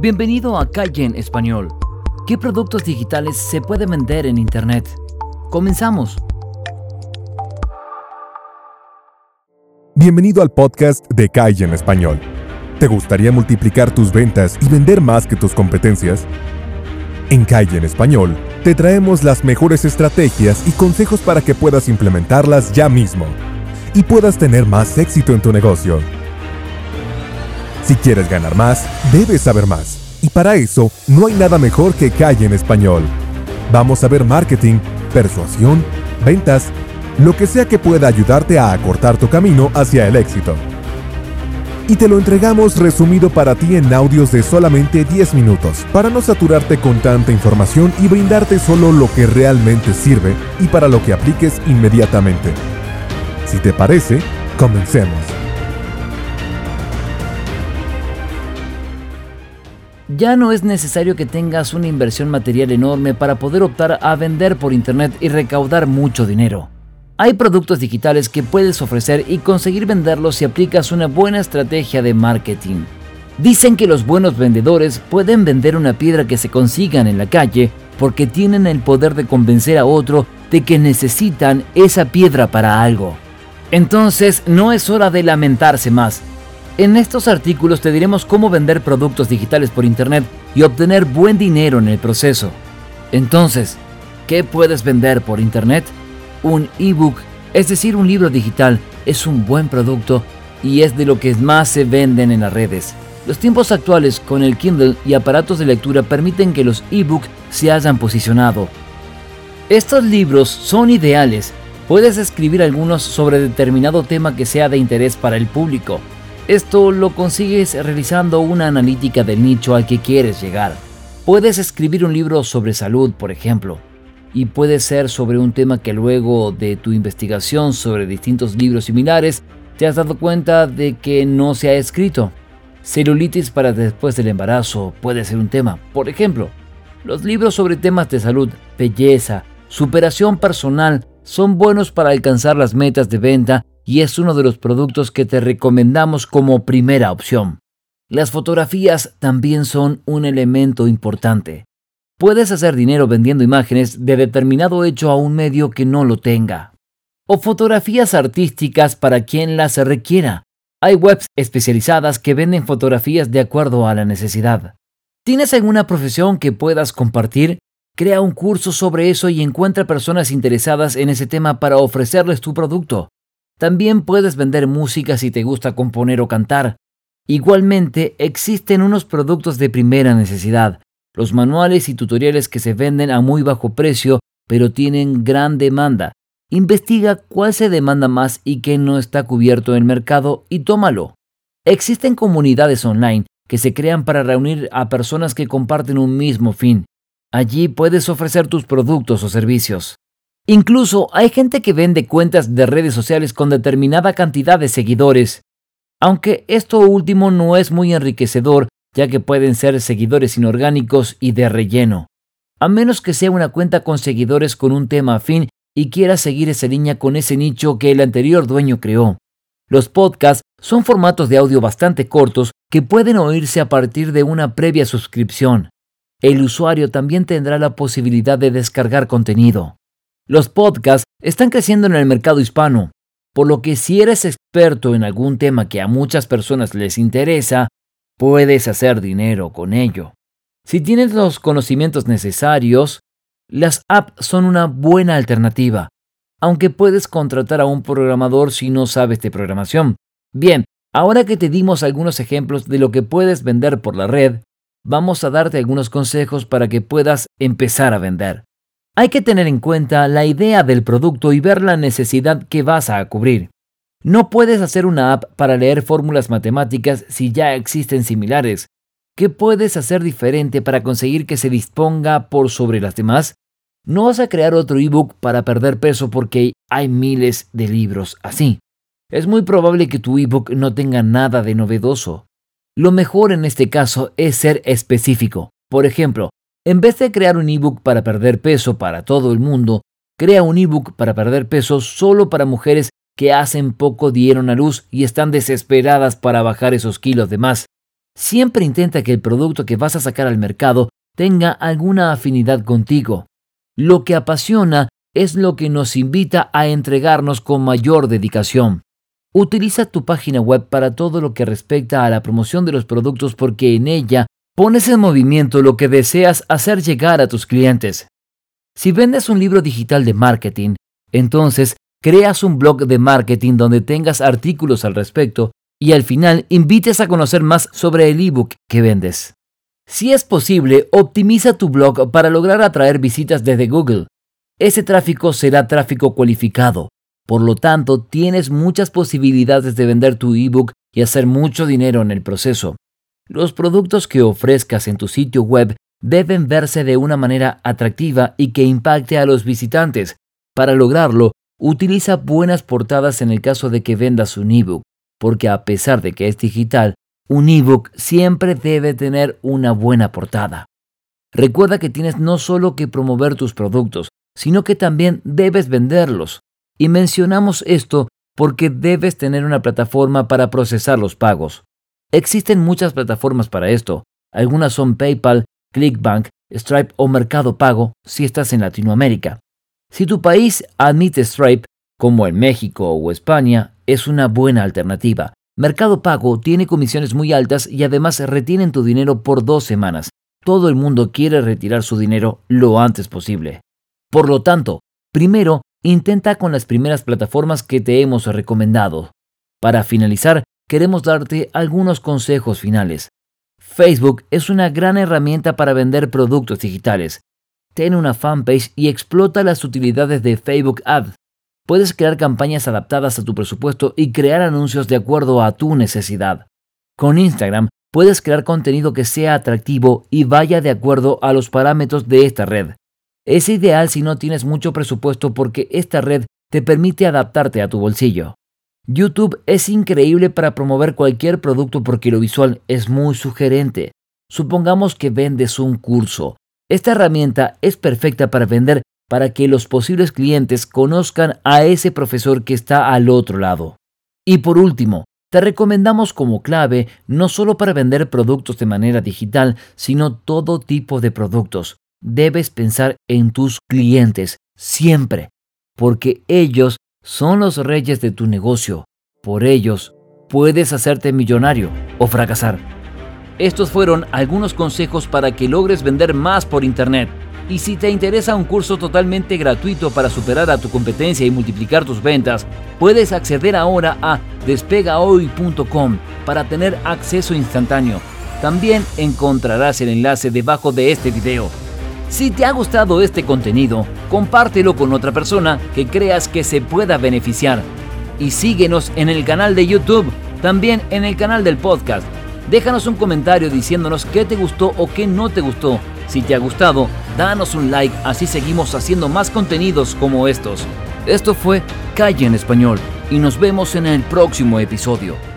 Bienvenido a Calle en Español. ¿Qué productos digitales se pueden vender en Internet? Comenzamos. Bienvenido al podcast de Calle en Español. ¿Te gustaría multiplicar tus ventas y vender más que tus competencias? En Calle en Español te traemos las mejores estrategias y consejos para que puedas implementarlas ya mismo y puedas tener más éxito en tu negocio. Si quieres ganar más, debes saber más. Y para eso, no hay nada mejor que Calle en Español. Vamos a ver marketing, persuasión, ventas, lo que sea que pueda ayudarte a acortar tu camino hacia el éxito. Y te lo entregamos resumido para ti en audios de solamente 10 minutos, para no saturarte con tanta información y brindarte solo lo que realmente sirve y para lo que apliques inmediatamente. Si te parece, comencemos. Ya no es necesario que tengas una inversión material enorme para poder optar a vender por Internet y recaudar mucho dinero. Hay productos digitales que puedes ofrecer y conseguir venderlos si aplicas una buena estrategia de marketing. Dicen que los buenos vendedores pueden vender una piedra que se consigan en la calle porque tienen el poder de convencer a otro de que necesitan esa piedra para algo. Entonces no es hora de lamentarse más, en estos artículos te diremos cómo vender productos digitales por Internet y obtener buen dinero en el proceso. Entonces, ¿qué puedes vender por Internet? Un ebook, es decir, un libro digital, es un buen producto y es de lo que más se venden en las redes. Los tiempos actuales con el Kindle y aparatos de lectura permiten que los ebooks se hayan posicionado. Estos libros son ideales. Puedes escribir algunos sobre determinado tema que sea de interés para el público. Esto lo consigues realizando una analítica del nicho al que quieres llegar. Puedes escribir un libro sobre salud, por ejemplo, y puede ser sobre un tema que luego de tu investigación sobre distintos libros similares te has dado cuenta de que no se ha escrito. Celulitis para después del embarazo puede ser un tema. Por ejemplo, los libros sobre temas de salud, belleza, superación personal son buenos para alcanzar las metas de venta y es uno de los productos que te recomendamos como primera opción. Las fotografías también son un elemento importante. Puedes hacer dinero vendiendo imágenes de determinado hecho a un medio que no lo tenga. O fotografías artísticas para quien las requiera. Hay webs especializadas que venden fotografías de acuerdo a la necesidad. ¿Tienes alguna profesión que puedas compartir? Crea un curso sobre eso y encuentra personas interesadas en ese tema para ofrecerles tu producto. También puedes vender música si te gusta componer o cantar. Igualmente, existen unos productos de primera necesidad, los manuales y tutoriales que se venden a muy bajo precio, pero tienen gran demanda. Investiga cuál se demanda más y qué no está cubierto en el mercado y tómalo. Existen comunidades online que se crean para reunir a personas que comparten un mismo fin. Allí puedes ofrecer tus productos o servicios. Incluso hay gente que vende cuentas de redes sociales con determinada cantidad de seguidores, aunque esto último no es muy enriquecedor ya que pueden ser seguidores inorgánicos y de relleno, a menos que sea una cuenta con seguidores con un tema afín y quiera seguir esa línea con ese nicho que el anterior dueño creó. Los podcasts son formatos de audio bastante cortos que pueden oírse a partir de una previa suscripción. El usuario también tendrá la posibilidad de descargar contenido. Los podcasts están creciendo en el mercado hispano, por lo que si eres experto en algún tema que a muchas personas les interesa, puedes hacer dinero con ello. Si tienes los conocimientos necesarios, las apps son una buena alternativa, aunque puedes contratar a un programador si no sabes de programación. Bien, ahora que te dimos algunos ejemplos de lo que puedes vender por la red, vamos a darte algunos consejos para que puedas empezar a vender. Hay que tener en cuenta la idea del producto y ver la necesidad que vas a cubrir. No puedes hacer una app para leer fórmulas matemáticas si ya existen similares. ¿Qué puedes hacer diferente para conseguir que se disponga por sobre las demás? No vas a crear otro ebook para perder peso porque hay miles de libros así. Es muy probable que tu ebook no tenga nada de novedoso. Lo mejor en este caso es ser específico. Por ejemplo, en vez de crear un ebook para perder peso para todo el mundo, crea un ebook para perder peso solo para mujeres que hacen poco dieron a luz y están desesperadas para bajar esos kilos de más. Siempre intenta que el producto que vas a sacar al mercado tenga alguna afinidad contigo. Lo que apasiona es lo que nos invita a entregarnos con mayor dedicación. Utiliza tu página web para todo lo que respecta a la promoción de los productos porque en ella pones en movimiento lo que deseas hacer llegar a tus clientes. Si vendes un libro digital de marketing, entonces creas un blog de marketing donde tengas artículos al respecto y al final invites a conocer más sobre el ebook que vendes. Si es posible, optimiza tu blog para lograr atraer visitas desde Google. Ese tráfico será tráfico cualificado. Por lo tanto, tienes muchas posibilidades de vender tu ebook y hacer mucho dinero en el proceso. Los productos que ofrezcas en tu sitio web deben verse de una manera atractiva y que impacte a los visitantes. Para lograrlo, utiliza buenas portadas en el caso de que vendas un ebook porque a pesar de que es digital, un ebook siempre debe tener una buena portada. Recuerda que tienes no solo que promover tus productos, sino que también debes venderlos. Y mencionamos esto porque debes tener una plataforma para procesar los pagos. Existen muchas plataformas para esto. Algunas son PayPal, ClickBank, Stripe o Mercado Pago si estás en Latinoamérica. Si tu país admite Stripe, como en México o España, es una buena alternativa. Mercado Pago tiene comisiones muy altas y además retienen tu dinero por dos semanas. Todo el mundo quiere retirar su dinero lo antes posible. Por lo tanto, primero, intenta con las primeras plataformas que te hemos recomendado. Para finalizar, queremos darte algunos consejos finales. Facebook es una gran herramienta para vender productos digitales. Ten una fanpage y explota las utilidades de Facebook Ads. Puedes crear campañas adaptadas a tu presupuesto y crear anuncios de acuerdo a tu necesidad. Con Instagram puedes crear contenido que sea atractivo y vaya de acuerdo a los parámetros de esta red. Es ideal si no tienes mucho presupuesto porque esta red te permite adaptarte a tu bolsillo. YouTube es increíble para promover cualquier producto porque lo visual es muy sugerente. Supongamos que vendes un curso. Esta herramienta es perfecta para vender para que los posibles clientes conozcan a ese profesor que está al otro lado. Y por último, te recomendamos como clave no solo para vender productos de manera digital, sino todo tipo de productos. Debes pensar en tus clientes siempre, porque ellos son los reyes de tu negocio. Por ellos puedes hacerte millonario o fracasar. Estos fueron algunos consejos para que logres vender más por Internet. Y si te interesa un curso totalmente gratuito para superar a tu competencia y multiplicar tus ventas, puedes acceder ahora a despegahoy.com para tener acceso instantáneo. También encontrarás el enlace debajo de este video. Si te ha gustado este contenido, compártelo con otra persona que creas que se pueda beneficiar. Y síguenos en el canal de YouTube, también en el canal del podcast. Déjanos un comentario diciéndonos qué te gustó o qué no te gustó si te ha gustado, danos un like, así seguimos haciendo más contenidos como estos. Esto fue Calle en Español y nos vemos en el próximo episodio.